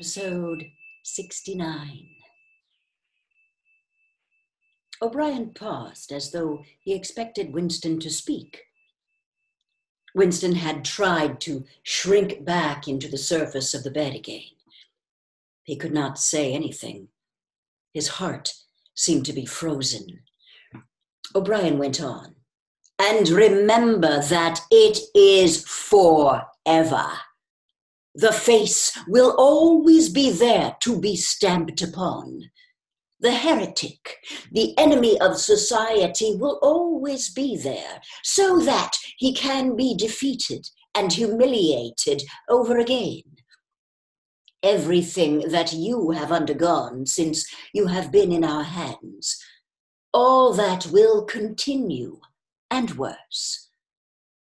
Episode 69. O'Brien paused as though he expected Winston to speak. Winston had tried to shrink back into the surface of the bed again. He could not say anything. His heart seemed to be frozen. O'Brien went on. And remember that it is forever. The face will always be there to be stamped upon. The heretic, the enemy of society, will always be there so that he can be defeated and humiliated over again. Everything that you have undergone since you have been in our hands, all that will continue and worse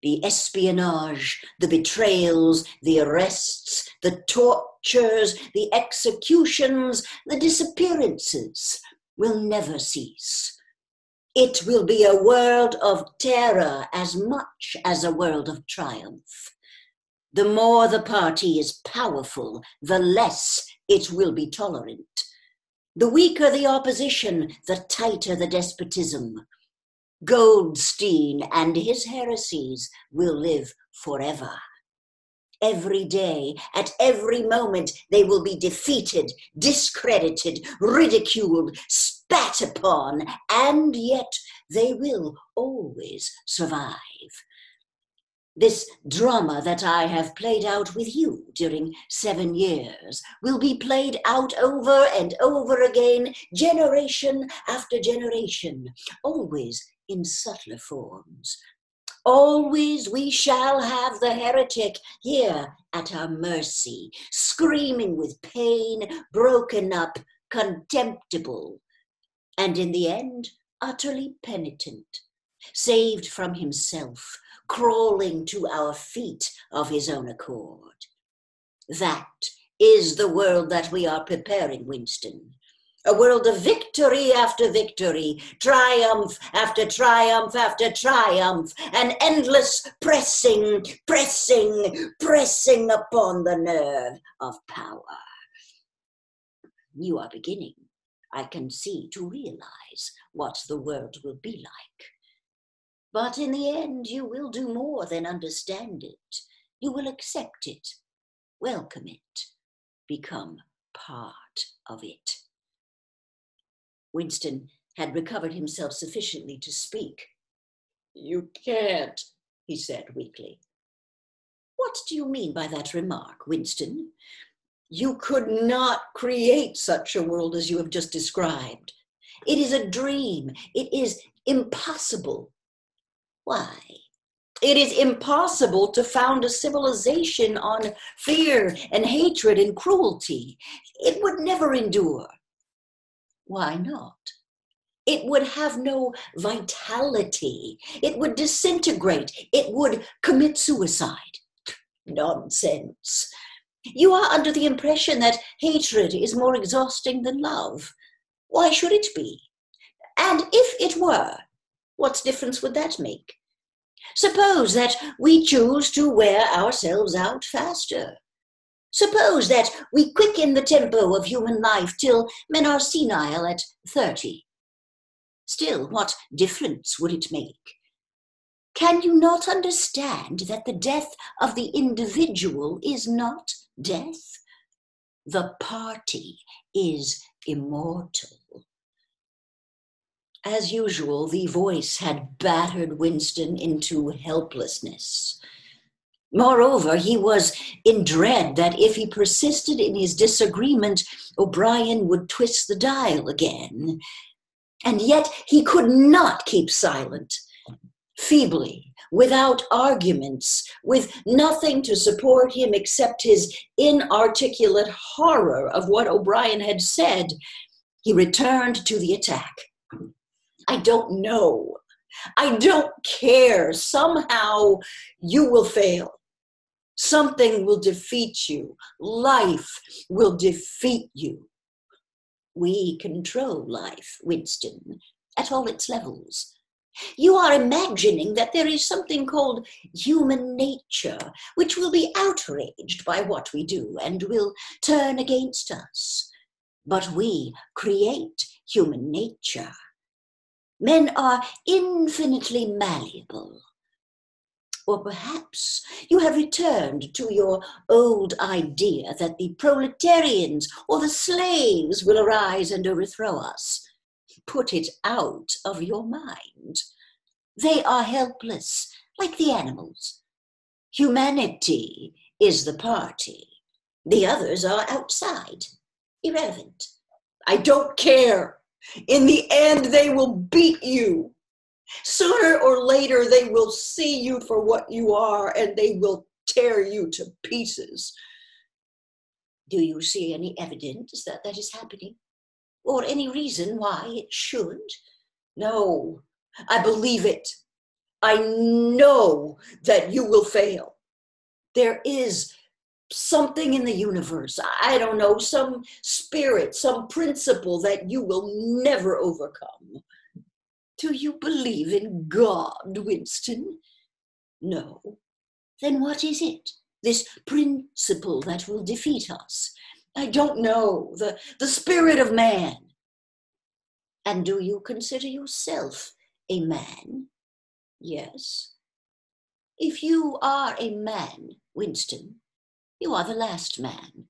the espionage, the betrayals, the arrests, the tortures, the executions, the disappearances will never cease. It will be a world of terror as much as a world of triumph. The more the party is powerful, the less it will be tolerant. The weaker the opposition, the tighter the despotism. Goldstein and his heresies will live forever. Every day, at every moment, they will be defeated, discredited, ridiculed, spat upon, and yet they will always survive. This drama that I have played out with you during seven years will be played out over and over again, generation after generation, always in subtler forms. Always we shall have the heretic here at our mercy, screaming with pain, broken up, contemptible, and in the end, utterly penitent, saved from himself, crawling to our feet of his own accord. That is the world that we are preparing, Winston a world of victory after victory, triumph after triumph after triumph, an endless pressing, pressing, pressing upon the nerve of power. You are beginning, I can see, to realize what the world will be like. But in the end, you will do more than understand it. You will accept it, welcome it, become part of it. Winston had recovered himself sufficiently to speak. You can't, he said weakly. What do you mean by that remark, Winston? You could not create such a world as you have just described. It is a dream. It is impossible. Why? It is impossible to found a civilization on fear and hatred and cruelty. It would never endure. Why not? It would have no vitality. It would disintegrate. It would commit suicide. Nonsense. You are under the impression that hatred is more exhausting than love. Why should it be? And if it were, what difference would that make? Suppose that we choose to wear ourselves out faster. Suppose that we quicken the tempo of human life till men are senile at 30. Still, what difference would it make? Can you not understand that the death of the individual is not death? The party is immortal. As usual, the voice had battered Winston into helplessness. Moreover, he was in dread that if he persisted in his disagreement, O'Brien would twist the dial again. And yet he could not keep silent. Feebly, without arguments, with nothing to support him except his inarticulate horror of what O'Brien had said, he returned to the attack. I don't know. I don't care. Somehow you will fail. Something will defeat you. Life will defeat you. We control life, Winston, at all its levels. You are imagining that there is something called human nature, which will be outraged by what we do and will turn against us. But we create human nature. Men are infinitely malleable. Or perhaps you have returned to your old idea that the proletarians or the slaves will arise and overthrow us. Put it out of your mind. They are helpless, like the animals. Humanity is the party. The others are outside, irrelevant. I don't care. In the end, they will beat you. Sooner or later, they will see you for what you are and they will tear you to pieces. Do you see any evidence that that is happening? Or any reason why it should? No, I believe it. I know that you will fail. There is something in the universe, I don't know, some spirit, some principle that you will never overcome. Do you believe in God, Winston? No. Then what is it? This principle that will defeat us? I don't know. The, the spirit of man. And do you consider yourself a man? Yes. If you are a man, Winston, you are the last man.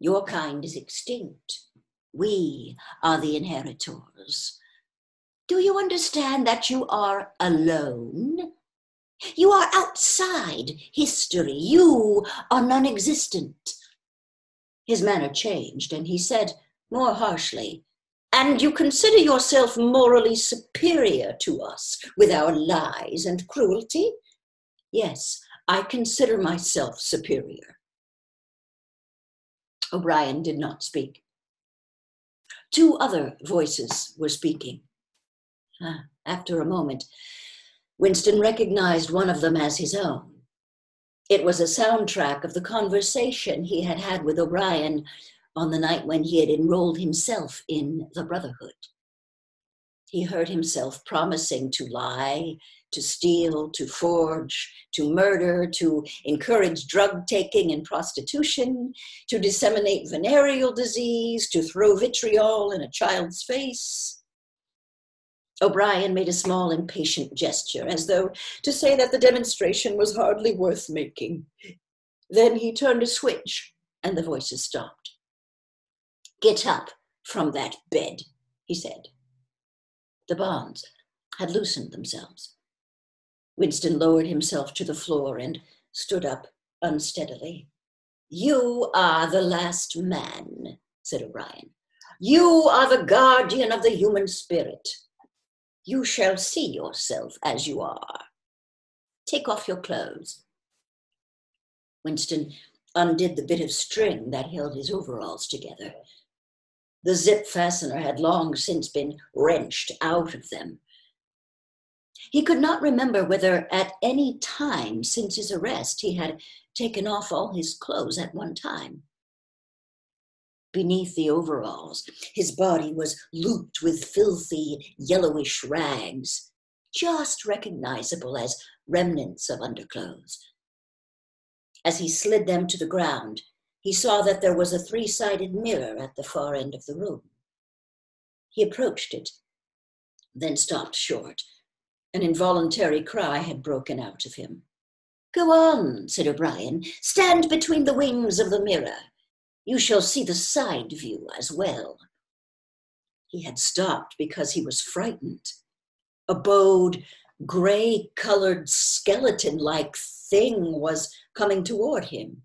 Your kind is extinct. We are the inheritors. Do you understand that you are alone? You are outside history. You are non existent. His manner changed, and he said more harshly, And you consider yourself morally superior to us with our lies and cruelty? Yes, I consider myself superior. O'Brien did not speak. Two other voices were speaking. Ah, after a moment, Winston recognized one of them as his own. It was a soundtrack of the conversation he had had with O'Brien on the night when he had enrolled himself in the Brotherhood. He heard himself promising to lie, to steal, to forge, to murder, to encourage drug taking and prostitution, to disseminate venereal disease, to throw vitriol in a child's face. O'Brien made a small impatient gesture, as though to say that the demonstration was hardly worth making. Then he turned a switch, and the voices stopped. Get up from that bed, he said. The bonds had loosened themselves. Winston lowered himself to the floor and stood up unsteadily. You are the last man, said O'Brien. You are the guardian of the human spirit. You shall see yourself as you are. Take off your clothes. Winston undid the bit of string that held his overalls together. The zip fastener had long since been wrenched out of them. He could not remember whether at any time since his arrest he had taken off all his clothes at one time beneath the overalls. His body was looped with filthy, yellowish rags, just recognizable as remnants of underclothes. As he slid them to the ground, he saw that there was a three sided mirror at the far end of the room. He approached it, then stopped short. An involuntary cry had broken out of him. Go on, said O'Brien. Stand between the wings of the mirror. You shall see the side view as well. He had stopped because he was frightened. A bowed, gray colored, skeleton like thing was coming toward him.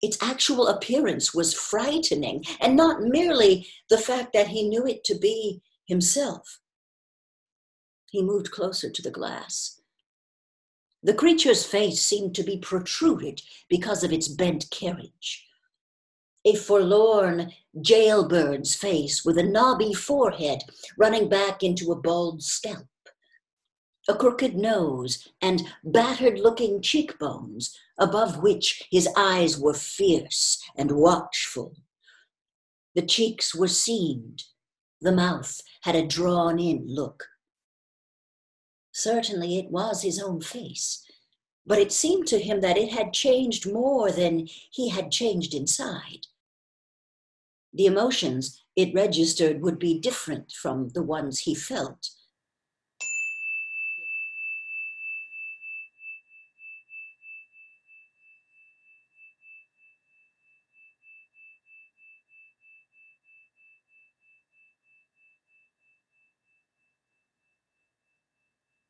Its actual appearance was frightening, and not merely the fact that he knew it to be himself. He moved closer to the glass. The creature's face seemed to be protruded because of its bent carriage a forlorn jailbird's face with a knobby forehead running back into a bald scalp, a crooked nose, and battered looking cheekbones, above which his eyes were fierce and watchful. The cheeks were seamed, the mouth had a drawn in look. Certainly it was his own face, but it seemed to him that it had changed more than he had changed inside. The emotions it registered would be different from the ones he felt.